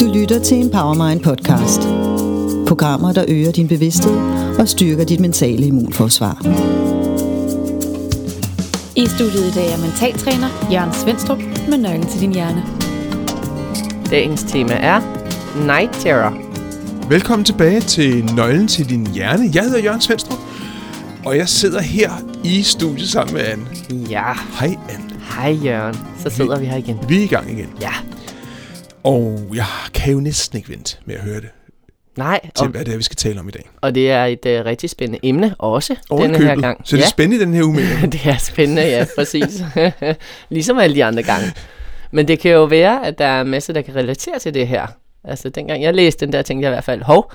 Du lytter til en Powermind podcast. Programmer, der øger din bevidsthed og styrker dit mentale immunforsvar. I studiet i dag er mentaltræner Jørgen Svendstrup med nøglen til din hjerne. Dagens tema er Night Terror. Velkommen tilbage til Nøglen til din hjerne. Jeg hedder Jørgen Svendstrup, og jeg sidder her i studiet sammen med Anne. Ja, Hej Anne. hej Jørgen. Så sidder vi her igen. Vi er i gang igen. Ja, Og jeg kan jo næsten ikke vente med at høre det, nej, til og, hvad det er, vi skal tale om i dag. og det er et uh, rigtig spændende emne også denne her gang. Så det er ja, spændende den her uge det er spændende, ja, præcis. ligesom alle de andre gange. Men det kan jo være, at der er en masse, der kan relatere til det her. Altså, dengang jeg læste den der, tænkte jeg i hvert fald, hov,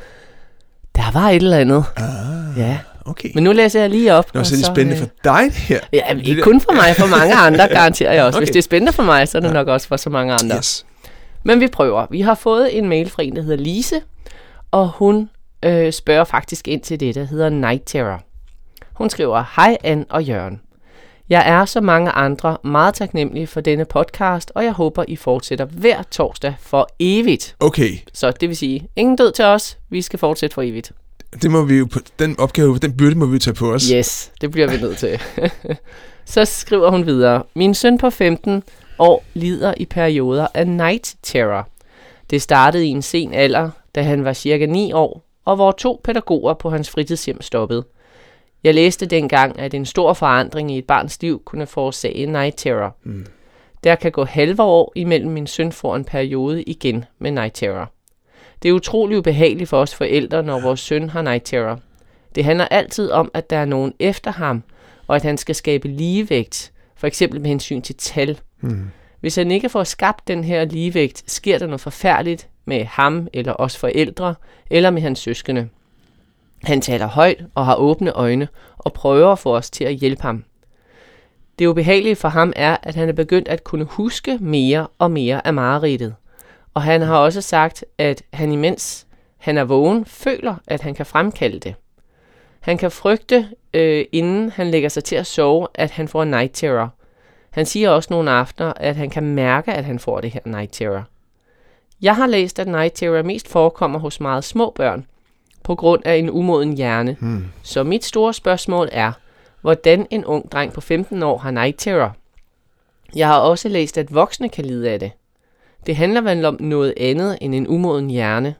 der var et eller andet. Ah, Ja, okay. men nu læser jeg lige op. Nå, og så er det spændende øh, for dig her. Ja, ikke kun for mig, for mange andre garanterer jeg også. Okay. Hvis det er spændende for mig, så er det nok også for så mange andre. Yes. Men vi prøver. Vi har fået en mail fra en, der hedder Lise, og hun øh, spørger faktisk ind til det, der hedder Night Terror. Hun skriver, Hej Ann og Jørgen. Jeg er som mange andre meget taknemmelig for denne podcast, og jeg håber, I fortsætter hver torsdag for evigt. Okay, Så det vil sige, ingen død til os, vi skal fortsætte for evigt. Det må vi jo den opgave, den byrde må vi jo tage på os. Yes, det bliver vi nødt til. Så skriver hun videre. Min søn på 15 år lider i perioder af night terror. Det startede i en sen alder, da han var cirka 9 år, og hvor to pædagoger på hans fritidshjem stoppede. Jeg læste dengang, at en stor forandring i et barns liv kunne forårsage night terror. Mm. Der kan gå halve år imellem min søn får en periode igen med night terror. Det er utrolig ubehageligt for os forældre, når vores søn har night terror. Det handler altid om, at der er nogen efter ham, og at han skal skabe ligevægt, for eksempel med hensyn til tal. Mm. Hvis han ikke får skabt den her ligevægt, sker der noget forfærdeligt med ham eller os forældre, eller med hans søskende. Han taler højt og har åbne øjne og prøver at få os til at hjælpe ham. Det ubehagelige for ham er, at han er begyndt at kunne huske mere og mere af mareridtet. Og han har også sagt, at han imens han er vågen, føler, at han kan fremkalde det. Han kan frygte, øh, inden han lægger sig til at sove, at han får night terror. Han siger også nogle aftener, at han kan mærke, at han får det her night terror. Jeg har læst, at night terror mest forekommer hos meget små børn, på grund af en umoden hjerne. Mm. Så mit store spørgsmål er, hvordan en ung dreng på 15 år har night terror? Jeg har også læst, at voksne kan lide af det. Det handler vel om noget andet end en umoden hjerne.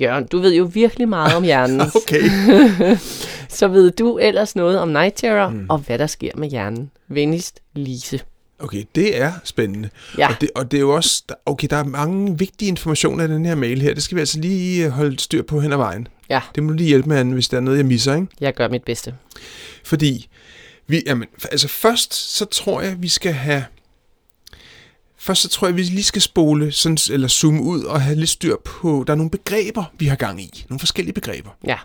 Jørgen, du ved jo virkelig meget om hjernen. Okay. Så ved du ellers noget om night terror mm. og hvad der sker med hjernen? Venligst, Lise. Okay, det er spændende. Ja, Og, det, og det er jo også, okay, der er mange vigtige informationer i den her mail her. Det skal vi altså lige øh, holde styr på hen ad vejen. Ja. Det må du lige hjælpe med, Anne, hvis der er noget, jeg misser, ikke? jeg gør mit bedste. Fordi, vi, jamen, altså først, så tror jeg, vi skal have... Først så tror jeg, vi lige skal spole, sådan, eller zoome ud og have lidt styr på... Der er nogle begreber, vi har gang i. Nogle forskellige begreber. Ja,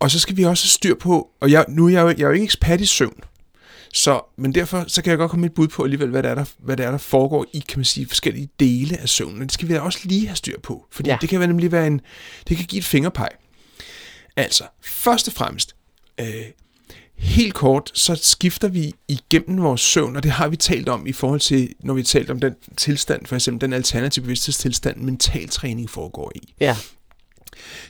Og så skal vi også have styr på... Og jeg, nu er jeg, jo, jeg er jo ikke ekspert i søvn. Så, men derfor så kan jeg godt komme med et bud på alligevel, hvad det er, der, hvad det er, der foregår i, kan man sige, forskellige dele af søvnen. Det skal vi da også lige have styr på. Fordi ja. det kan nemlig være en... Det kan give et fingerpeg. Altså, først og fremmest, øh, helt kort, så skifter vi igennem vores søvn, og det har vi talt om i forhold til, når vi har talt om den tilstand, for eksempel den alternative bevidsthedstilstand, mentaltræning foregår i. ja,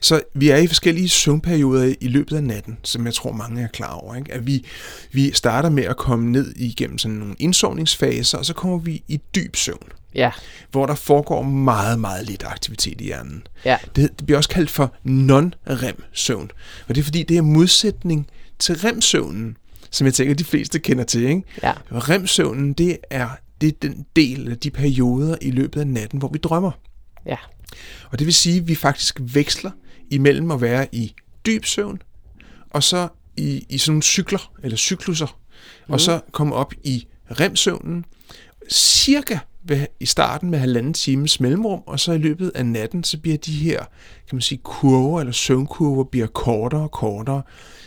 Så vi er i forskellige søvnperioder i løbet af natten, som jeg tror mange er klar over. Ikke? At vi, vi starter med at komme ned igennem sådan nogle indsovningsfaser, og så kommer vi i dyb søvn, ja, hvor der foregår meget, meget lidt aktivitet i hjernen. ja, Det, det bliver også kaldt for non-REM-søvn. Og det er fordi, det er modsætning til REM-søvnen, som jeg tænker, de fleste kender til. Ikke? ja, REM-søvnen, det er, det er den del af de perioder i løbet af natten, hvor vi drømmer. ja, Og det vil sige, at vi faktisk veksler imellem at være i dyb søvn, og så i, i sådan nogle cykler, eller cykluser, mm. og så komme op i REM-søvnen, cirka i starten med halvanden times mellemrum, og så i løbet af natten, så bliver de her, kan man sige, kurver, eller søvnkurver, bliver kortere og kortere,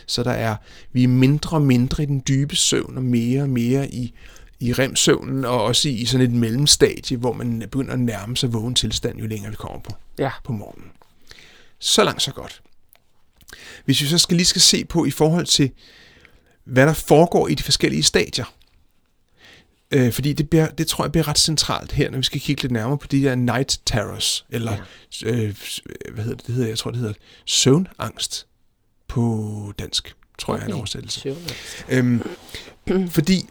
så der er, vi er mindre og mindre i den dybe søvn, og mere og mere i, i REM-søvnen, og også i, sådan et mellemstadie, hvor man begynder at nærme sig vågen tilstand, jo længere vi kommer på ja, på morgenen. Så langt, så godt. Hvis vi så skal lige skal se på i forhold til, hvad der foregår i de forskellige stadier, Øh, fordi det, bliver, det tror jeg bliver ret centralt her, når vi skal kigge lidt nærmere på de her night terrors, eller ja. øh, hvad hedder det, det hedder, jeg tror det hedder søvnangst på dansk, tror okay. jeg er en oversættelse. Søvnangst. Øhm, fordi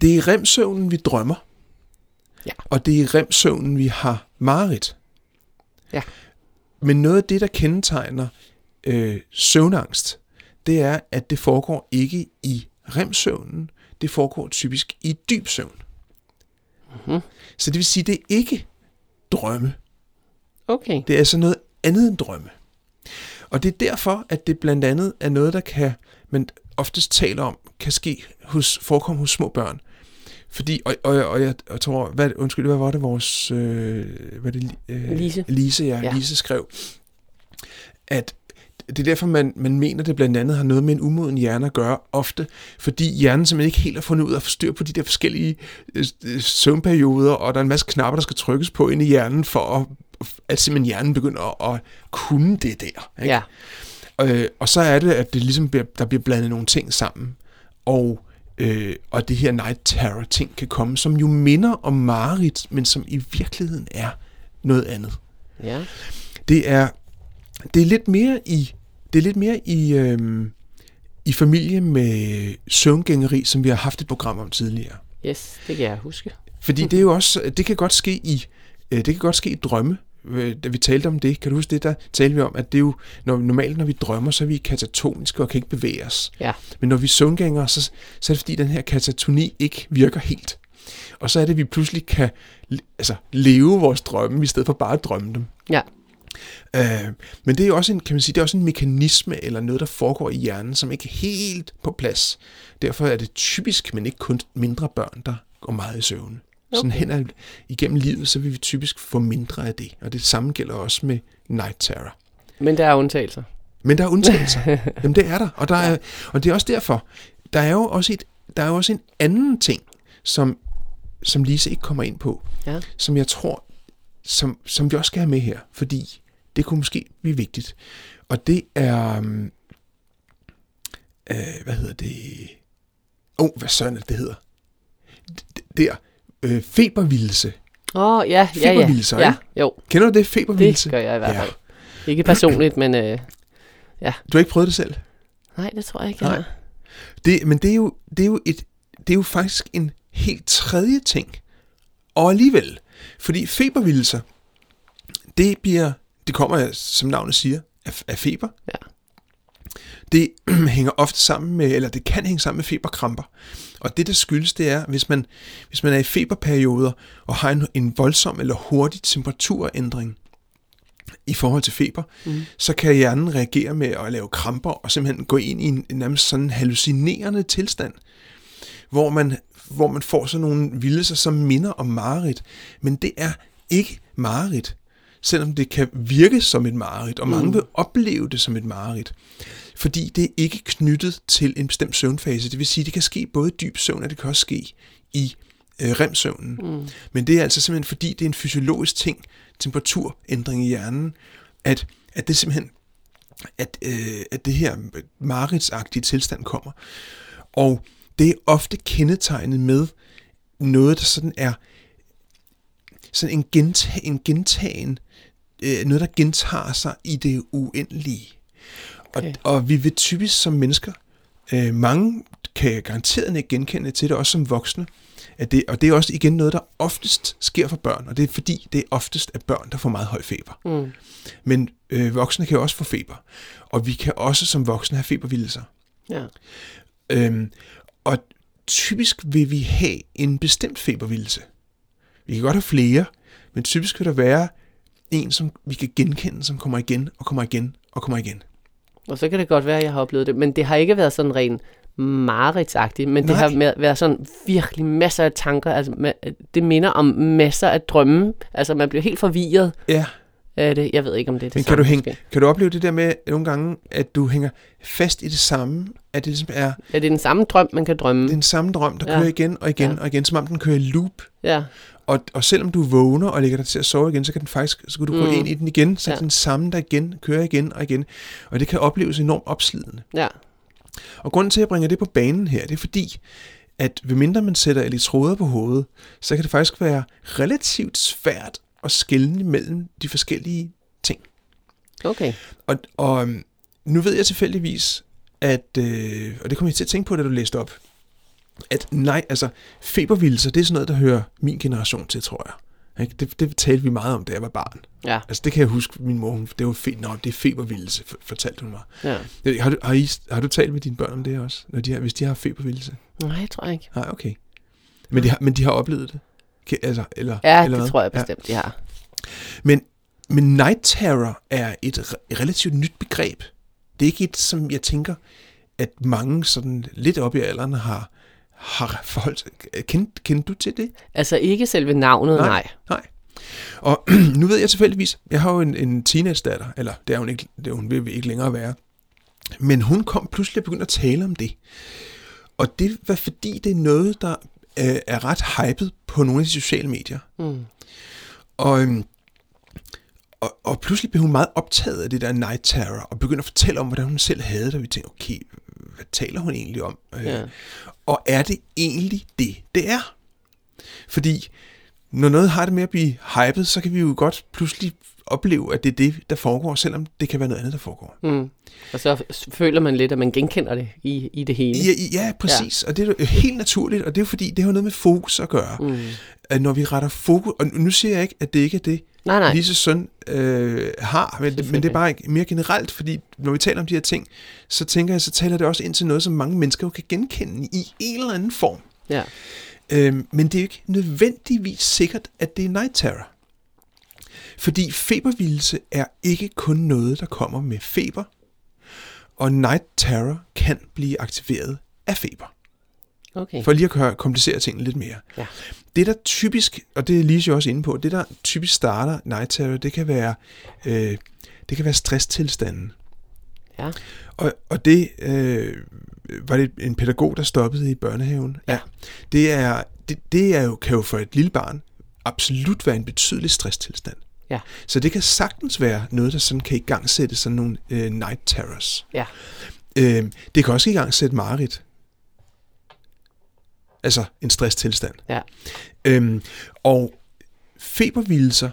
det er i remsøvnen, vi drømmer. Ja. Og det er i remsøvnen, vi har mareridt. Ja. Men noget af det, der kendetegner øh, søvnangst, det er, at det foregår ikke i remsøvnen. Det foregår typisk i dyb søvn. Mhm. Så det vil sige, det er ikke drømme. Okay. Det er altså noget andet end drømme. Og det er derfor, at det blandt andet er noget, der kan, man oftest taler om, kan ske hos, forekomme hos små børn. Fordi, og, og, og jeg, jeg tror, hvad, undskyld, hvad var det vores, øh, hvad det, øh, Lise. Lise, Ja. ja. Lise skrev, at det er derfor, man, man mener, det blandt andet har noget med en umoden hjerne at gøre ofte, fordi hjernen simpelthen ikke helt har fundet ud af at forstyrre på de der forskellige øh, øh, søvnperioder, og der er en masse knapper, der skal trykkes på ind i hjernen, for at, at simpelthen hjernen begynder at, at kunne det der. Ikke? Ja. Øh, og så er det, at det ligesom bliver, der bliver blandet nogle ting sammen, og, øh, og det her night terror ting kan komme, som jo minder om mareridt, men som i virkeligheden er noget andet. Ja. Det er, det er lidt mere i, det er lidt mere i, øhm, i familie med søvngængeri, som vi har haft et program om tidligere. Yes, det kan jeg huske. Fordi det er jo også, det kan godt ske i, øh, det kan godt ske i drømme. Øh, Da vi talte om det, kan du huske det, der talte vi om, at det er jo, når, normalt når vi drømmer, så er vi katatoniske og kan ikke bevæge os. Ja. Men når vi er søvngængere, så, så er det fordi, den her katatoni ikke virker helt. Og så er det, at vi pludselig kan altså, leve vores drømme, i stedet for bare at drømme dem. Ja. Øh, men det er jo også en, kan man sige, det er også en mekanisme eller noget, der foregår i hjernen, som ikke er helt på plads. Derfor er det typisk, men ikke kun mindre børn, der går meget i søvn. Okay. Sådan hen ad, igennem livet, så vil vi typisk få mindre af det. Og det samme gælder også med night terror. Men der er undtagelser. Men der er undtagelser. Jamen det er der. Og, der er, og det er også derfor, der er jo også, et, der er jo også en anden ting, som, som Lise ikke kommer ind på, Ja. som jeg tror, som, som vi også skal have med her, fordi det kunne måske blive vigtigt. Og det er, øhm, øh, hvad hedder det? Åh, oh, hvad søren er det, det hedder? D- Der, øh, febervildelse. Åh, oh, ja, ja, ja. Ja, jo, Kender du det, febervildelse? det gør jeg i hvert Ja. fald. Ikke personligt, men øh, Du har ikke prøvet det selv? nej, det tror jeg ikke, Nej. har. Det, men det er, jo, det, er jo et, det er jo faktisk en helt tredje ting. Og alligevel, fordi febervildelser, det bliver, det kommer, som navnet siger, af, af feber. Ja. Det hænger ofte sammen med, eller det kan hænge sammen med feberkramper. Og det, der skyldes, det er, hvis man, hvis man er i feberperioder og har en, en voldsom eller hurtig temperaturændring i forhold til feber, Mm. så kan hjernen reagere med at lave kramper og simpelthen gå ind i en nærmest sådan hallucinerende tilstand, hvor man, hvor man får sådan nogle vildelser, som minder om mareridt. Men det er ikke mareridt, selvom det kan virke som et mareridt, og mange Mm. vil opleve det som et mareridt. Fordi det er ikke knyttet til en bestemt søvnfase. Det vil sige, det kan ske både i dyb søvn, og det kan også ske i øh, remsøvnen. Mm. Men det er altså simpelthen fordi, det er en fysiologisk ting, temperaturændring i hjernen, at, at det simpelthen, at, øh, at det her mareridsagtige tilstand kommer. Og det er ofte kendetegnet med noget, der sådan er sådan en, gentag, en gentagen, øh, noget, der gentager sig i det uendelige. Okay. Og, og vi vil typisk som mennesker, øh, mange kan garanteret ikke genkende til det, også som voksne, at det, og det er også igen noget, der oftest sker for børn, og det er fordi, det er oftest er børn, der får meget høj feber. Mm. Men øh, voksne kan også få feber, og vi kan også som voksne have febervildelser. Ja. Øhm, og typisk vil vi have en bestemt febervildelse. Vi kan godt have flere, men typisk vil der være en, som vi kan genkende, som kommer igen og kommer igen og kommer igen. Og så kan det godt være, at jeg har oplevet det. Men det har ikke været sådan ren mareridtsagtigt, men det Nej. har med- været sådan virkelig masser af tanker. Altså, det minder om masser af drømme. Altså, man bliver helt forvirret Ja, af det. Jeg ved ikke, om det er det men kan samme, du, hænge, måske. kan du opleve det der med nogle gange, at du hænger fast i det samme, at det ligesom er, Ja, det er den samme drøm, man kan drømme. det er den samme drøm, der Ja. kører igen og igen ja. og igen, som om den kører i loop. Ja, Og, og selvom du vågner og lægger dig til at sove igen, så kan den faktisk, så kan du gå Mm. ind i den igen, så Ja. den samme, der igen kører igen og igen. Og det kan opleves enormt opslidende. ja. Og grunden til, at jeg bringer det på banen her, det er fordi, at ved mindre man sætter elektroder på hovedet, så kan det faktisk være relativt svært at skelne mellem de forskellige ting. Okay. Og, og øhm, nu ved jeg tilfældigvis, at, øh, og det kommer jeg til at tænke på, da du læste op, at nej, altså febervildelser, det er sådan noget, der hører min generation til, tror jeg. Ikke? Det, det talte vi meget om, da jeg var barn. Ja. Altså det kan jeg huske, min mor, hun, det var fedt, det er febervildelse, for- fortalte hun mig. ja. Øh, Har du, har, I, har du talt med dine børn om det også, når de har, hvis de har febervildelse? Nej, jeg tror ikke. Nej, okay. Men de har, men de har oplevet det? Kan- Altså, eller, Ja, eller det hvad? tror jeg bestemt, de har. Men, men night terror er et re- relativt nyt begreb. Det er ikke et, som jeg tænker, at mange sådan lidt op i alderen har, har forholdt Kendte kend du til det? Altså ikke selve navnet, nej. nej. Nej. Og nu ved jeg tilfældigvis, jeg har jo en, en teenage-datter, eller det er hun ikke, det er hun vil ikke længere være. Men hun kom pludselig og begyndte at tale om det. Og det var fordi, det er noget, der øh, er ret hypet på nogle af de sociale medier. Mm. Og, øhm, og, og pludselig blev hun meget optaget af det der night terror, og begyndte at fortælle om, hvordan hun selv havde det, og vi tænkte, okay, hvad taler hun egentlig om? Øh, Ja. Og er det egentlig det, det er? Fordi når noget har det med at blive hypet, så kan vi jo godt pludselig opleve, at det er det, der foregår, selvom det kan være noget andet, der foregår. Mm. Og så føler man lidt, at man genkender det i, i det hele. Ja, ja præcis. Ja. Og det er jo helt naturligt, og det er jo fordi, det har noget med fokus at gøre. Mm. At når vi retter fokus, og nu siger jeg ikke, at det ikke er det, Nej, nej. Lises søn øh, har, men, men det er bare mere generelt, fordi når vi taler om de her ting, så tænker jeg, så taler det også ind til noget, som mange mennesker jo kan genkende i en eller anden form. Ja. Øhm, men det er jo ikke nødvendigvis sikkert, at det er night terror. Fordi febervildelse er ikke kun noget, der kommer med feber, og night terror kan blive aktiveret af feber. Okay. For lige at komplicere tingene lidt mere. Ja. Det der typisk, og det er Lise jo også inde på, det der typisk starter night terror, det kan være, øh, det kan være stresstilstanden. Ja. Og, og det øh, var det en pædagog, der stoppede i børnehaven. Ja. Det, er, det, det er jo, kan jo for et lille barn absolut være en betydelig stresstilstand. Ja. Så det kan sagtens være noget, der sådan kan i gang sætte sådan nogle øh, night terrors. Ja. Øh, det kan også i gang sætte mareridt. Altså en stresstilstand. Ja. Øhm, og febervildelser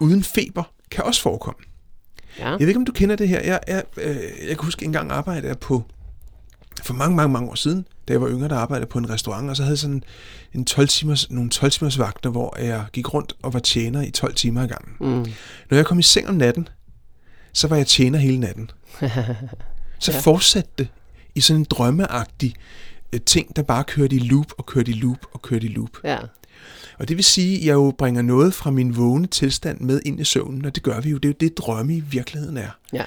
uden feber kan også forekomme. Ja. Jeg ved ikke, om du kender det her. Jeg, jeg, øh, jeg kan huske, en gang arbejdede jeg på, for mange, mange, mange år siden, da jeg var yngre, der arbejdede på en restaurant, og så havde jeg sådan en 12 timers, nogle 12 timers vagter, hvor jeg gik rundt og var tjener i 12 timer ad gangen. Mm. Når jeg kom i seng om natten, så var jeg tjener hele natten. Så Ja. fortsatte det i sådan en drømmeagtig ting, der bare kørte i loop og kørte i loop og kørte i loop. Ja. Og det vil sige, at jeg jo bringer noget fra min vågne tilstand med ind i søvnen, og det gør vi jo. Det er jo det, drømme i virkeligheden er. Ja.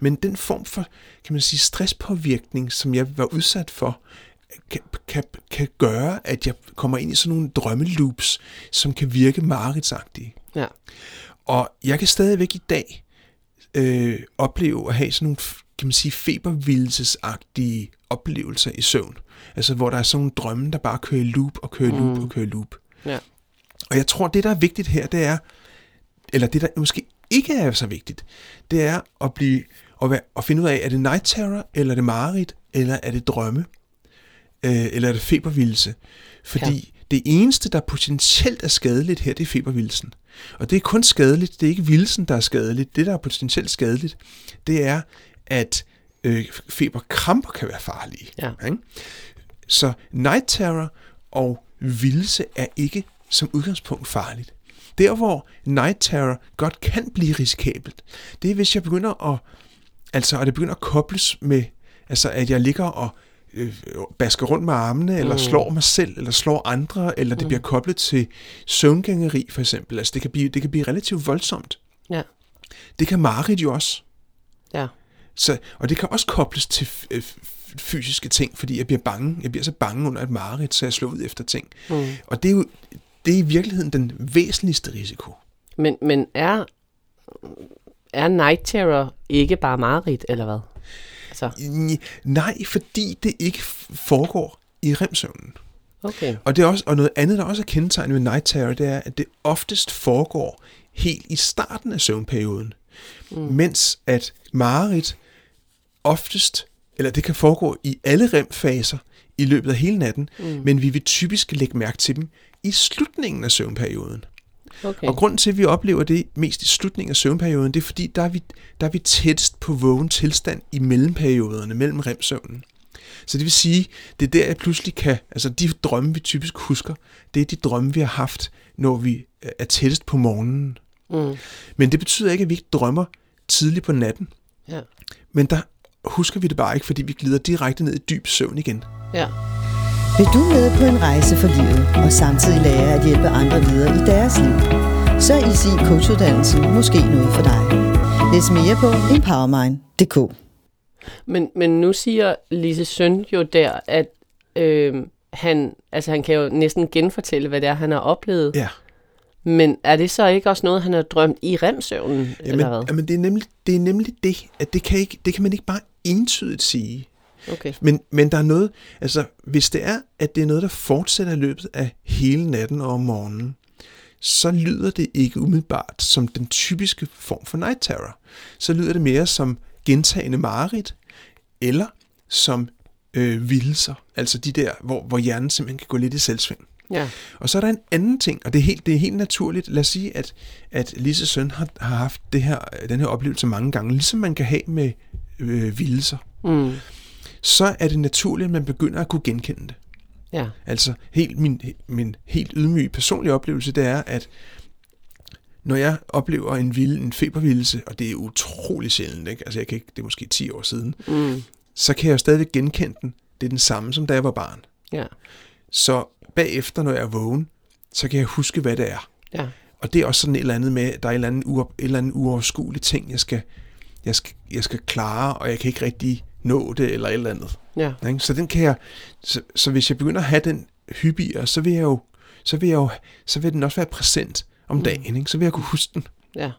Men den form for, kan man sige, stresspåvirkning, som jeg var udsat for, kan, kan, kan gøre, at jeg kommer ind i sådan nogle drømmeloops, som kan virke mareridtsagtige. Ja. Og jeg kan stadigvæk i dag øh, opleve at have sådan nogle, kan man sige, febervildelsesagtige oplevelser i søvn. Altså hvor der er sådan nogle drømme, der bare kører i loop og kører i loop Mm. og kører i loop. Ja. Og jeg tror, det der er vigtigt her, det er, eller det der måske ikke er så vigtigt, det er at blive at, være, at finde ud af, er det night terror, eller er det mareridt, eller er det drømme, øh, eller er det febervildelse. Fordi ja. det eneste, der potentielt er skadeligt her, det er febervildelsen. Og det er kun skadeligt, det er ikke vildelsen, der er skadeligt. Det, der er potentielt skadeligt, det er, at øh, feberkramper kan være farlige. Ja. Ikke? Så night terror og vildelse er ikke som udgangspunkt farligt. Der, hvor night terror godt kan blive risikabelt, det er, hvis jeg begynder at, altså, at det begynder at kobles med, altså, at jeg ligger og øh, basker rundt med armene, eller Mm. slår mig selv, eller slår andre, eller det Mm. bliver koblet til søvngængeri, for eksempel. Altså, det kan blive, det kan blive relativt voldsomt. Ja. Det kan mareridt jo også. Ja. Så, og det kan også kobles til øh, fysiske ting, fordi jeg bliver bange. Jeg bliver så bange under et mareridt, så jeg slår ud efter ting. Mm. Og det er jo det er i virkeligheden den væsentligste risiko. Men, men er, er night terror ikke bare mareridt, eller hvad? Altså, I- Nej, fordi det ikke foregår i remsøvnen. okay. Og, det er også, og noget andet, der også er kendetegnet ved night terror, det er, at det oftest foregår helt i starten af søvnperioden. Mm. Mens at mareridt oftest, eller det kan foregå i alle remfaser i løbet af hele natten, mm. men vi vil typisk lægge mærke til dem i slutningen af søvnperioden. Okay. Og grunden til, at vi oplever det mest i slutningen af søvnperioden, det er fordi, der er vi, der er vi tættest på vågen tilstand i mellemperioderne, mellem remsøvnen. Så det vil sige, det er der, jeg pludselig kan, altså de drømme, vi typisk husker, det er de drømme, vi har haft, når vi er tættest på morgenen. Mm. Men det betyder ikke, at vi ikke drømmer tidligt på natten. Ja. Men der husker vi det bare ikke, fordi vi glider direkte ned i dyb søvn igen. Ja. Vil du med på en rejse for livet og samtidig lære at hjælpe andre videre i deres liv? Så er Easy Coachuddannelsen måske noget for dig. Læs mere på empowermind.dk Men, men nu siger Lise Søn jo der, at øh, han, altså han kan jo næsten genfortælle, hvad det er, han har oplevet. Ja. Men er det så ikke også noget, han har drømt i remsøvnen, Jamen, eller hvad? jamen det, er nemlig, det er nemlig det, at det kan, ikke, det kan man ikke bare entydigt sige. Okay. Men, men der er noget, altså hvis det er, at det er noget, der fortsætter i løbet af hele natten og om morgenen, så lyder det ikke umiddelbart som den typiske form for night terror. Så lyder det mere som gentagende mareridt, eller som øh, vildelser. Altså de der, hvor, hvor hjernen simpelthen kan gå lidt i selvsving. Ja. Og så er der en anden ting, og det er helt, det er helt naturligt. Lad os sige, at, at Lises søn har, har haft det her, den her oplevelse mange gange, ligesom man kan have med øh, vildelser. Mm. Så er det naturligt, at man begynder at kunne genkende det. Ja. Altså helt min, min helt ydmyge personlige oplevelse, det er, at når jeg oplever en vild, en febervildelse, og det er utrolig sjældent, ikke? altså jeg kan ikke, det er måske 10 år siden, Mm. så kan jeg jo stadigvæk genkende den. Det er den samme, som da jeg var barn. Ja. Så bagefter, når jeg er vågen, så kan jeg huske, hvad det er. Ja. Og det er også sådan et eller andet med, at der er et eller andet, uop, et eller andet uoverskueligt ting, jeg skal, jeg, skal, jeg skal klare, og jeg kan ikke rigtig nå det, eller et eller andet. Ja. Ikke? Så den kan jeg, så, så hvis jeg begynder at have den hyppigere, så vil jeg jo, så vil jeg jo, så vil den også være præsent om dagen, ikke? så vil jeg kunne huske den. Ja.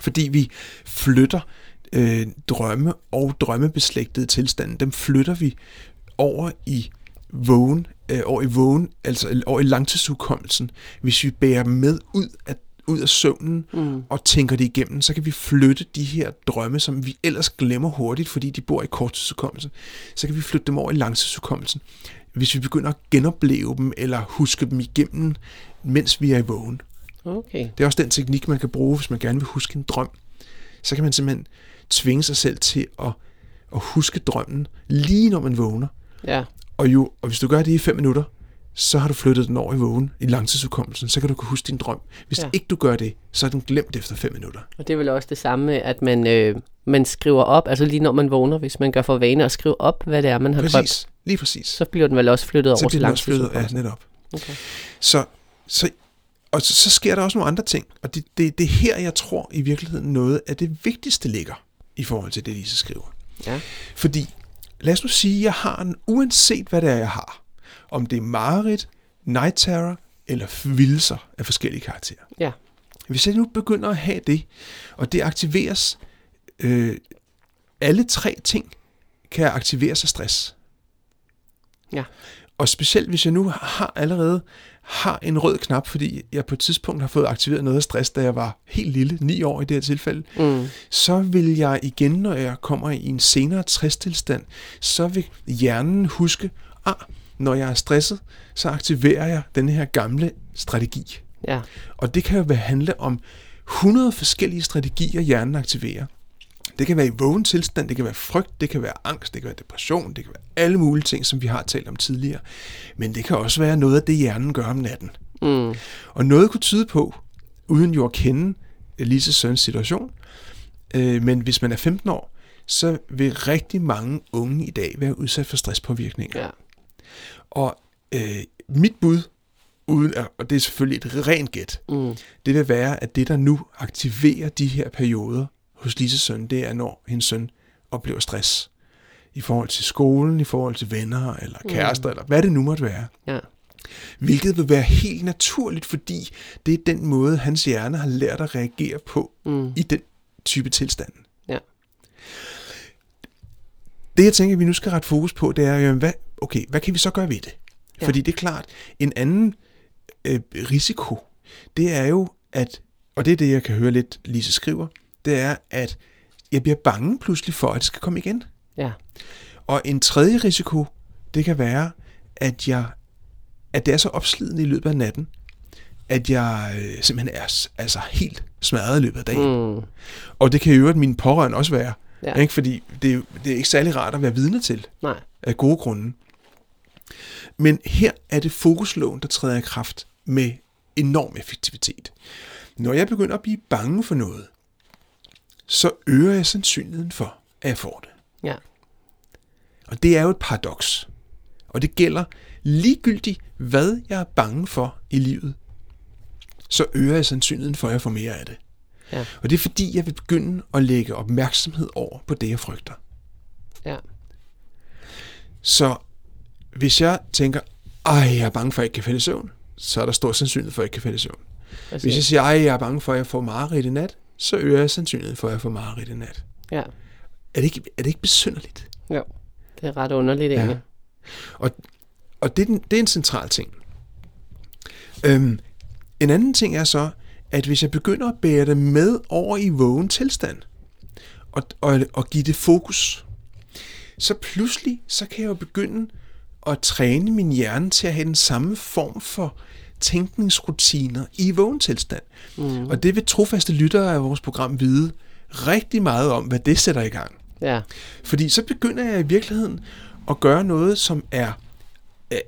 Fordi vi flytter øh, drømme og drømmebeslægtede tilstande, dem flytter vi over i vågen, øh, over i vågen, altså over i langtidsudkommelsen. Hvis vi bærer med ud af, ud af søvnen Mm. og tænker det igennem, så kan vi flytte de her drømme, som vi ellers glemmer hurtigt, fordi de bor i korttidsudkommelse, så kan vi flytte dem over i langtidsudkommelsen. Hvis vi begynder at genopleve dem eller huske dem igennem, mens vi er i vågen. Okay. Det er også den teknik, man kan bruge, hvis man gerne vil huske en drøm. Så kan man simpelthen tvinge sig selv til at, at huske drømmen, lige når man vågner. Ja. Og, jo, og hvis du gør det i 5 minutter, så har du flyttet den over i vågen, i langtidsudkommelsen, så kan du kunne huske din drøm. Hvis Ja. ikke du gør det, så er den glemt efter 5 minutter. Og det er vel også det samme at man, øh, man skriver op, altså lige når man vågner, hvis man gør for vane at skrive op, hvad det er, man har drømt, Præcis, lige præcis. så bliver den vel også flyttet over Så til bliver den også flyttet, ja, langtidsudkommelsen. netop. Okay. Så, så, og så, så sker der også nogle andre ting, og det, det, det er her, jeg tror i virkeligheden noget af det vigtigste ligger i forhold til det, Lise skriver. Ja. Fordi, lad os nu sige, jeg har en, uanset hvad det er, jeg har, om det er mareridt, night terror eller vildelser af forskellige karakterer. Ja. Hvis jeg nu begynder at have det, og det aktiveres, øh, alle tre ting kan aktiveres af stress. Ja. Og specielt hvis jeg nu har allerede har en rød knap, fordi jeg på et tidspunkt har fået aktiveret noget af stress, da jeg var helt lille, 9 år i det her tilfælde, Mm. så vil jeg igen, når jeg kommer i en senere stresstilstand, så vil hjernen huske, ah, når jeg er stresset, så aktiverer jeg den her gamle strategi. Ja. Og det kan jo være- handle om 100 forskellige strategier, hjernen aktiverer. Det kan være i vågen tilstand, det kan være frygt, det kan være angst, det kan være depression, det kan være alle mulige ting, som vi har talt om tidligere. Men det kan også være noget af det, hjernen gør om natten. Mm. Og noget kunne tyde på, uden jo at kende Lises søns situation, øh, men hvis man er 15 år, så vil rigtig mange unge i dag være udsat for stresspåvirkninger. Ja. Og øh, mit bud, uden at, og det er selvfølgelig et rent gæt, Mm. det vil være, at det, der nu aktiverer de her perioder hos Lises søn, det er, når hendes søn oplever stress. I forhold til skolen, i forhold til venner, eller kærester, mm. eller hvad det nu måtte være. Ja. Hvilket vil være helt naturligt, fordi det er den måde, hans hjerne har lært at reagere på Mm. i den type tilstand. Ja. Det, jeg tænker, vi nu skal rette fokus på, det er, jamen, hvad, okay, hvad kan vi så gøre ved det? Ja. Fordi det er klart, en anden øh, risiko, det er jo, at, og det er det, jeg kan høre lidt, Lise skriver, det er, at jeg bliver bange pludselig for, at det skal komme igen. Ja. Og en tredje risiko, det kan være, at jeg at det er så opslidende i løbet af natten, at jeg øh, simpelthen er altså helt smadret i løbet af dagen. Mm. Og det kan jo øvrigt mine pårørende også være. Ja. Ikke? Fordi det er, det er ikke særlig rart at være vidne til Nej. af gode grunde. Men her er det fokusloven, der træder i kraft med enorm effektivitet. Når jeg begynder at blive bange for noget, så øger jeg sandsynligheden for, at jeg får det. Ja. Og det er jo et paradoks. Og det gælder ligegyldigt, hvad jeg er bange for i livet, så øger jeg sandsynligheden for, at jeg får mere af det. Ja. Og det er fordi, jeg vil begynde at lægge opmærksomhed over på det, jeg frygter. Ja. Så hvis jeg tænker, ej, jeg er bange for, at jeg ikke kan falde i søvn, så er der stor sandsynlighed for, at jeg ikke kan falde i søvn. Præcis. Hvis jeg siger, ej, jeg er bange for, at jeg får mareridt i nat, så øger jeg sandsynligheden for, at jeg får mareridt i nat. Ja. Er det ikke, er det ikke besynderligt? Jo. Det er ret underligt Ja. egentlig. Og det er, den, det er en central ting. Øhm, en anden ting er så, at hvis jeg begynder at bære det med over i vågen tilstand, og, og, og give det fokus, så pludselig, så kan jeg jo begynde at træne min hjerne til at have den samme form for tænkningsrutiner i vågen tilstand. Mm. Og det vil trofaste lyttere af vores program vide rigtig meget om, hvad det sætter i gang. Ja. Fordi så begynder jeg i virkeligheden at gøre noget, som er øh,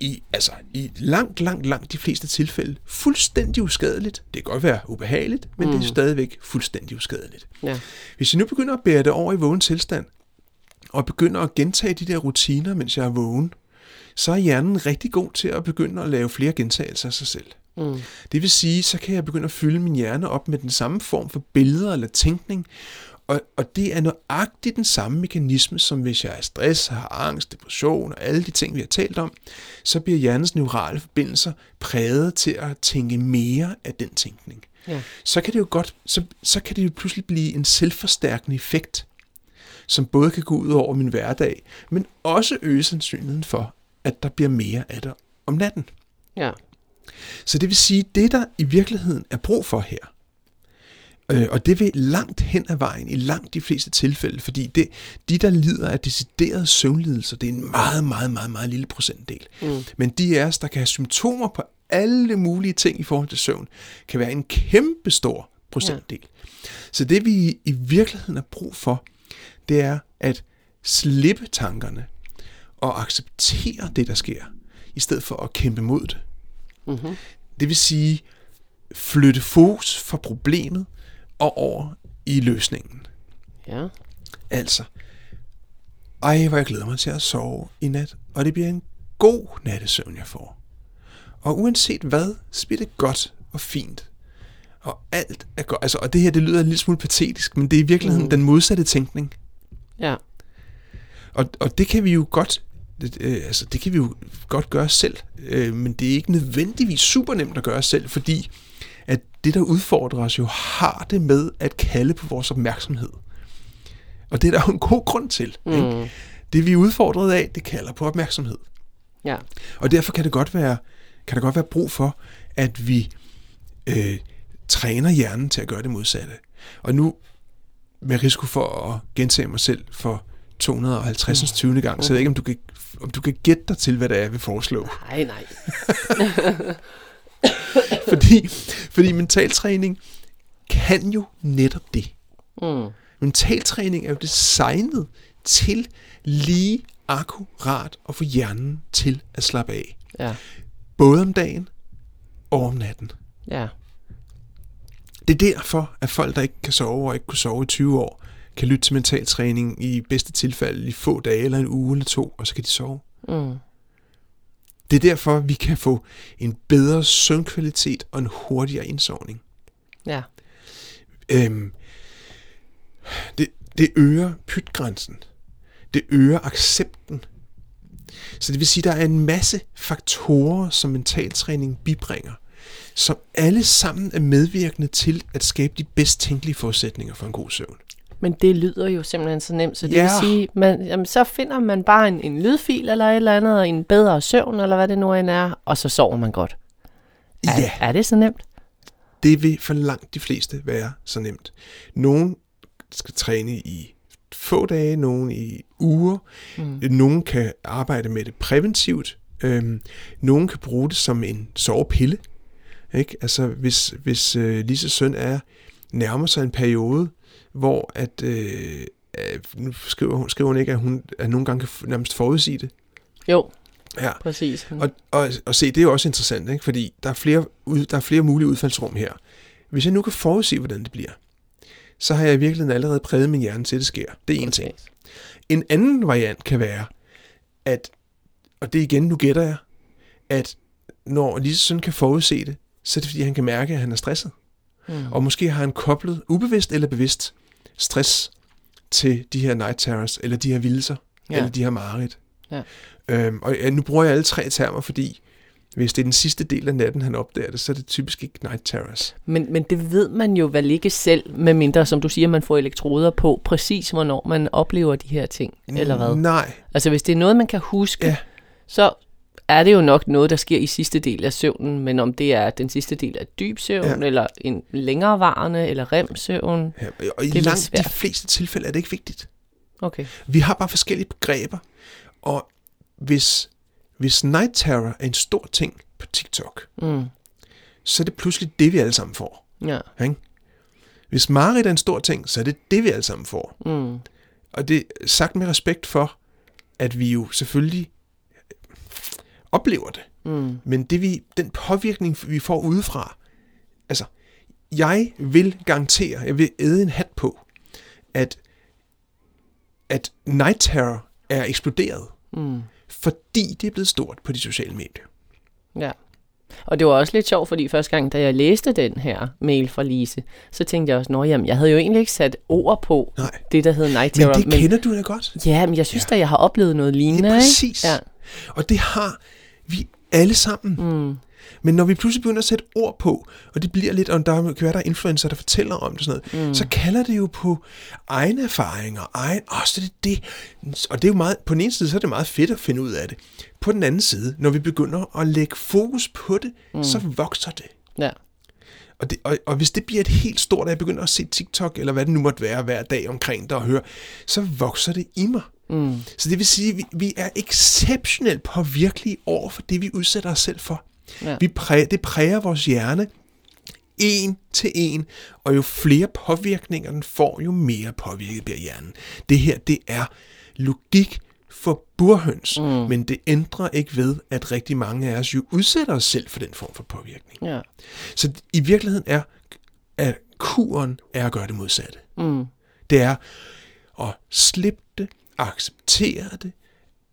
i, altså, i langt, langt, langt de fleste tilfælde fuldstændig uskadeligt. Det kan godt være ubehageligt, men mm. det er stadigvæk fuldstændig uskadeligt. Ja. Hvis jeg nu begynder at bære det over i vågen tilstand, og begynder at gentage de der rutiner, mens jeg er vågen, så er hjernen rigtig god til at begynde at lave flere gentagelser af sig selv. Mm. Det vil sige, så kan jeg begynde at fylde min hjerne op med den samme form for billeder eller tænkning, og, og det er nøjagtigt den samme mekanisme, som hvis jeg er stress, har angst, depression og alle de ting, vi har talt om, så bliver hjernens neurale forbindelser præget til at tænke mere af den tænkning. Ja. Så kan det jo godt, så, så kan det jo pludselig blive en selvforstærkende effekt, som både kan gå ud over min hverdag, men også øge sandsynligheden for, at der bliver mere af det om natten. Ja. Så det vil sige, det der i virkeligheden er brug for her, øh, og det vil langt hen ad vejen i langt de fleste tilfælde, fordi det, de, der lider af deciderede søvnlidelser, det er en meget, meget, meget, meget lille procentdel. Mm. Men de af os, der kan have symptomer på alle mulige ting i forhold til søvn, kan være en kæmpe stor procentdel. Ja. Så det vi i virkeligheden har brug for, det er at slippe tankerne og acceptere det, der sker, i stedet for at kæmpe mod det. Mm-hmm. Det vil sige, flytte fokus fra problemet og over i løsningen. Ja. Altså, ej, hvor jeg glæder mig til at sove i nat, og det bliver en god nattesøvn, jeg får. Og uanset hvad, så bliver det godt og fint. Og alt er godt. Altså, og det her, det lyder en lille smule patetisk, men det er i virkeligheden Mm. den modsatte tænkning. Ja. Og, og det kan vi jo godt, øh, altså det kan vi jo godt gøre selv, øh, men det er ikke nødvendigvis super nemt at gøre selv, fordi at det, der udfordrer os jo, har det med at kalde på vores opmærksomhed. Og det er der jo en god grund til. Mm. Ikke? Det vi er udfordret af, det kalder på opmærksomhed. Ja. Og derfor kan det godt være, kan der godt være brug for, at vi øh, træner hjernen til at gøre det modsatte. Og nu, med risiko for at gentage mig selv for 250. 20. gang, så jeg ved ikke, om du kan, om du kan gætte dig til, hvad det er, jeg vil foreslå. Nej, nej. fordi, fordi mentaltræning kan jo netop det. Mm. Mentaltræning er jo designet til lige akkurat at få hjernen til at slappe af. Ja. Både om dagen og om natten. Ja. Det er derfor, at folk, der ikke kan sove og ikke kunne sove i 20 år, kan lytte til mentaltræning i bedste tilfælde i få dage eller en uge eller to, og så kan de sove. Mm. Det er derfor, vi kan få en bedre søvnkvalitet og en hurtigere indsovning. Ja. Øhm, det, det øger pytgrænsen. Det øger accepten. Så det vil sige, at der er en masse faktorer, som mentaltræning bibringer, som alle sammen er medvirkende til at skabe de bedst tænkelige forudsætninger for en god søvn. Men det lyder jo simpelthen så nemt, så det Ja. vil sige, man, jamen, så finder man bare en, en lydfil eller et eller andet, en bedre søvn, eller hvad det nu end er, og så sover man godt. Er, Ja. er det så nemt? Det vil for langt de fleste være så nemt. Nogen skal træne i få dage, nogen i uger. Mm. Nogen kan arbejde med det præventivt Øhm, nogen kan bruge det som en sovepille. Ikke? Altså, hvis, hvis øh, Lises søn er nærmer sig en periode, hvor at, øh, nu skriver hun, skriver hun ikke, at hun at nogle gange kan nærmest forudsige det. Jo, Ja. præcis. Og, og, og se, det er jo også interessant, ikke? fordi der er, flere, ud, der er flere mulige udfaldsrum her. Hvis jeg nu kan forudsige, hvordan det bliver, så har jeg i virkeligheden allerede præget min hjerne til, at det sker. Det er en ting. En anden variant kan være, at, og det igen, nu gætter jeg, at når Lises søn kan forudse det, så er det fordi, han kan mærke, at han er stresset. Mm. Og måske har han koblet, ubevidst eller bevidst, stress til de her night terrors, eller de her vildelser, ja. Eller de her mareridt. Ja. Øhm, og nu bruger jeg alle tre termer, fordi hvis det er den sidste del af natten, han opdager det, så er det typisk ikke night terrors. Men, men det ved man jo vel ikke selv, med mindre, som du siger, man får elektroder på, præcis hvornår man oplever de her ting, eller hvad? Nej, Altså hvis det er noget, man kan huske, Ja. så er det jo nok noget, der sker i sidste del af søvnen, men om det er den sidste del af dyb søvn, Ja. eller en længerevarende, eller rem-søvn. ja, og i Det er langt de fleste tilfælde er det ikke vigtigt. Okay. Vi har bare forskellige begreber, og hvis, hvis night terror er en stor ting på TikTok, Mm. så er det pludselig det, vi alle sammen får. Ja. Ikke? Hvis mareridt er en stor ting, så er det det, vi alle sammen får. Mm. Og det er sagt med respekt for, at vi jo selvfølgelig oplever det. Mm. Men det vi, den påvirkning, vi får udefra, altså, jeg vil garantere, jeg vil æde en hat på, at, at night terror er eksploderet, Mm. fordi det er blevet stort på de sociale medier. Ja. Og det var også lidt sjovt, fordi første gang, da jeg læste den her mail fra Lise, så tænkte jeg også, at jamen, jeg havde jo egentlig ikke sat ord på Nej. det, der hed Night Men Terror. det kender du da godt. Ja, men jeg synes Ja. da, jeg har oplevet noget lignende. Det er præcis. Ikke? Ja. Og det har vi alle sammen. Mm. Men når vi pludselig begynder at sætte ord på, og det bliver lidt, og der kan være, der er influencer, der fortæller om det sådan noget, mm. så kalder det jo på egne erfaringer, egen, åh, så er det det. Og det er jo meget, på den ene side, så er det meget fedt at finde ud af det. På den anden side, når vi begynder at lægge fokus på det, mm. så vokser det. ja. Og, det og, og hvis det bliver et helt stort, at jeg begynder at se TikTok, eller hvad det nu måtte være hver dag omkring det og høre, så vokser det i mig. Mm. Så det vil sige, at vi, vi er exceptionelt påvirkelige over for det, vi udsætter os selv for. Ja. Vi præ, det præger vores hjerne en til en, og jo flere påvirkninger den får, jo mere påvirket bliver hjernen. Det her, det er logik for burhøns, mm. men det ændrer ikke ved, at rigtig mange af os jo udsætter os selv for den form for påvirkning. Ja. Så i virkeligheden er, at kuren er at gøre det modsatte. Mm. Det er at slippe det, acceptere det,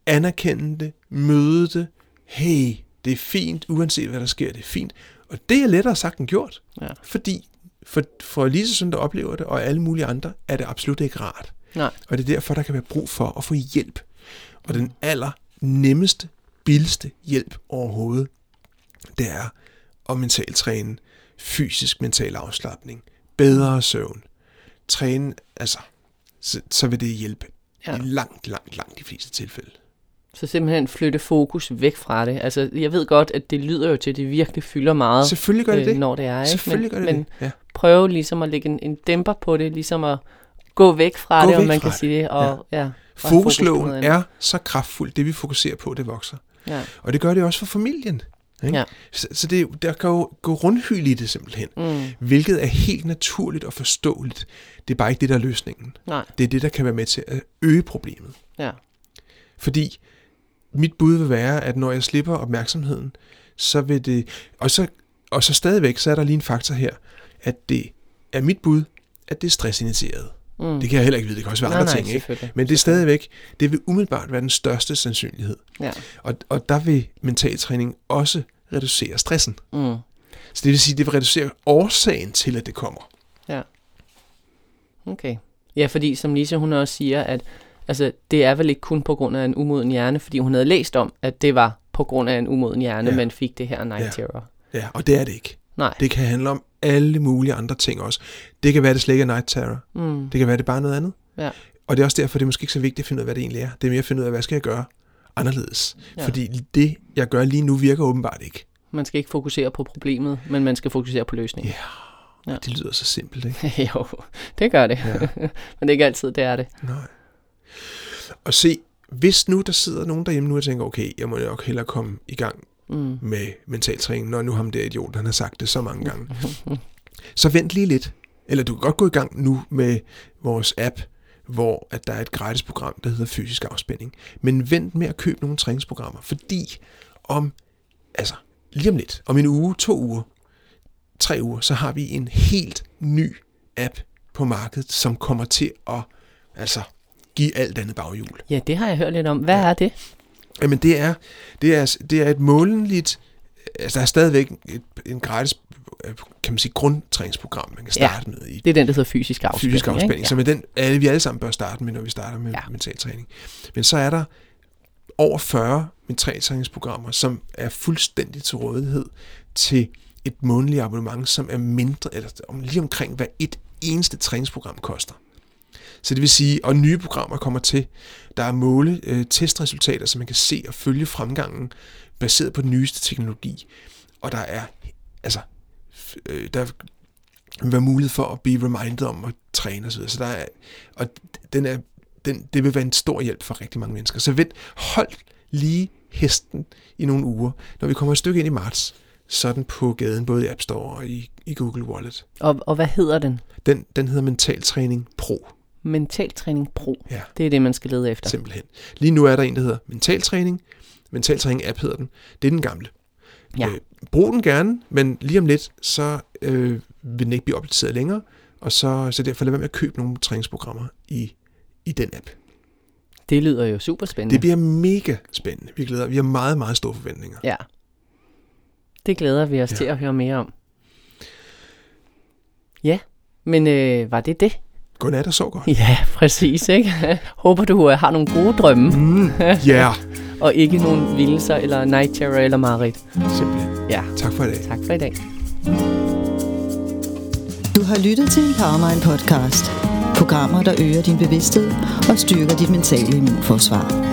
anerkende det, møde det. Hey, det er fint, uanset hvad der sker, det er fint. Og det er lettere sagt end gjort. Ja. Fordi for, for Lise, som der oplever det, og alle mulige andre, er det absolut ikke rart. Nej. Og det er derfor, der kan være brug for at få hjælp. Og den aller nemmeste, billigste hjælp overhovedet, det er at mentalt træne fysisk mental afslappning, bedre søvn, træne, altså, så, så vil det hjælpe ja. I langt, langt, langt de fleste tilfælde. Så simpelthen flytte fokus væk fra det. Altså, jeg ved godt, at det lyder jo til, at det virkelig fylder meget, Selvfølgelig gør det det. når det er. Ikke? Selvfølgelig gør men, det men det. Ja. prøve ligesom at lægge en, en dæmper på det, ligesom at gå væk fra Gå det, om væk man fra kan det. sige det. Og, ja. fokus på Fokusloven er så kraftfuld, det vi fokuserer på, det vokser. Ja. Og det gør det også for familien. Ikke? Ja. Så, så det, er der kan jo gå rundhyl i det simpelthen. Mm. Hvilket er helt naturligt og forståeligt. Det er bare ikke det, der er løsningen. Nej. Det er det, der kan være med til at øge problemet. Ja. Fordi mit bud vil være, at når jeg slipper opmærksomheden, så vil det... Og så, og så stadigvæk, så er der lige en faktor her, at det er mit bud, at det er stressinitieret. Mm. Det kan jeg heller ikke vide, det kan også være nej, andre nej, ting, ikke? Men det er stadigvæk, det vil umiddelbart være den største sandsynlighed. Ja. Og, og der vil mentaltræning også reducere stressen. Mm. Så det vil sige, det vil reducere årsagen til, at det kommer. Okay. Ja, fordi som Lise hun også siger, at altså, det er vel ikke kun på grund af en umoden hjerne, fordi hun havde læst om, at det var på grund af en umoden hjerne, Ja. ja. man fik det her night Ja. terror. Ja, og det er det ikke. Nej. Det kan handle om alle mulige andre ting også. Det kan være, det slet ikke er night terror. Mm. Det kan være, det er bare noget andet. Ja. Og det er også derfor, det er måske ikke så vigtigt at finde ud af, hvad det egentlig er. Det er mere at finde ud af, hvad skal jeg gøre anderledes. Ja. Fordi det, jeg gør lige nu, virker åbenbart ikke. Man skal ikke fokusere på problemet, men man skal fokusere på løsningen. Ja. Ja. Det lyder så simpelt, ikke? jo, det gør det. Ja. men det er ikke altid, det er det. Nej. Og se, hvis nu der sidder nogen derhjemme nu og tænker, okay, jeg må nok hellere komme i gang mm. med mentaltræning, når nu ham der idiot, han har sagt det så mange gange. så vent lige lidt. Eller du kan godt gå i gang nu med vores app, hvor at der er et gratis program, der hedder Fysisk Afspænding. Men vent med at købe nogle træningsprogrammer, fordi om, altså lige om lidt, om en uge, to uger, tre uger, så har vi en helt ny app på markedet, som kommer til at altså, give alt andet baghjul. Ja, det har jeg hørt lidt om. Hvad ja. er det? Jamen det er, det er, det er et målenligt, altså der er stadigvæk et, en gratis kan man sige, grundtræningsprogram, man kan starte ja, med i. det er den, der hedder fysisk afspænding. Fysisk afspænding, ja. som er den, alle, vi alle sammen bør starte med, når vi starter med ja. mentaltræning. Men så er der over 40 mentaltræningsprogrammer, som er fuldstændig til rådighed til et månedligt abonnement, som er mindre, eller lige omkring hvad et eneste træningsprogram koster. Så det vil sige, og nye programmer kommer til. Der er måle øh, testresultater, så man kan se og følge fremgangen baseret på den nyeste teknologi. Og der er altså øh, der vil være mulighed for at blive reminded om at træne osv. Så der er, og den er, den, det vil være en stor hjælp for rigtig mange mennesker. Så vent, hold lige hesten i nogle uger. Når vi kommer et stykke ind i marts, sådan på gaden, både i App Store og i, i Google Wallet. Og, og hvad hedder den? Den, den hedder Mentaltræning Pro. Mentaltræning Pro. Ja. Det er det, man skal lede efter. Simpelthen. Lige nu er der en, der hedder Mentaltræning. Mentaltræning app hedder den. Det er den gamle. Ja. Øh, brug den gerne, men lige om lidt, så øh, vil den ikke blive opdateret længere, og så, så derfor lad være med at købe nogle træningsprogrammer i, i den app. Det lyder jo super spændende. Det bliver mega spændende. Vi glæder, vi har meget, meget store forventninger. Ja. Det glæder vi os ja. til at høre mere om. Ja, men øh, var det det? Godnat og sov godt. Ja, præcis. Ikke? Håber du øh, har nogle gode drømme. Mm, yeah. og ikke nogen vildelser eller night terror eller marit. Simpelthen. Ja. Tak for i dag. Tak for i dag. Du har lyttet til en Powermind podcast. Programmer, der øger din bevidsthed og styrker dit mentale immunforsvar.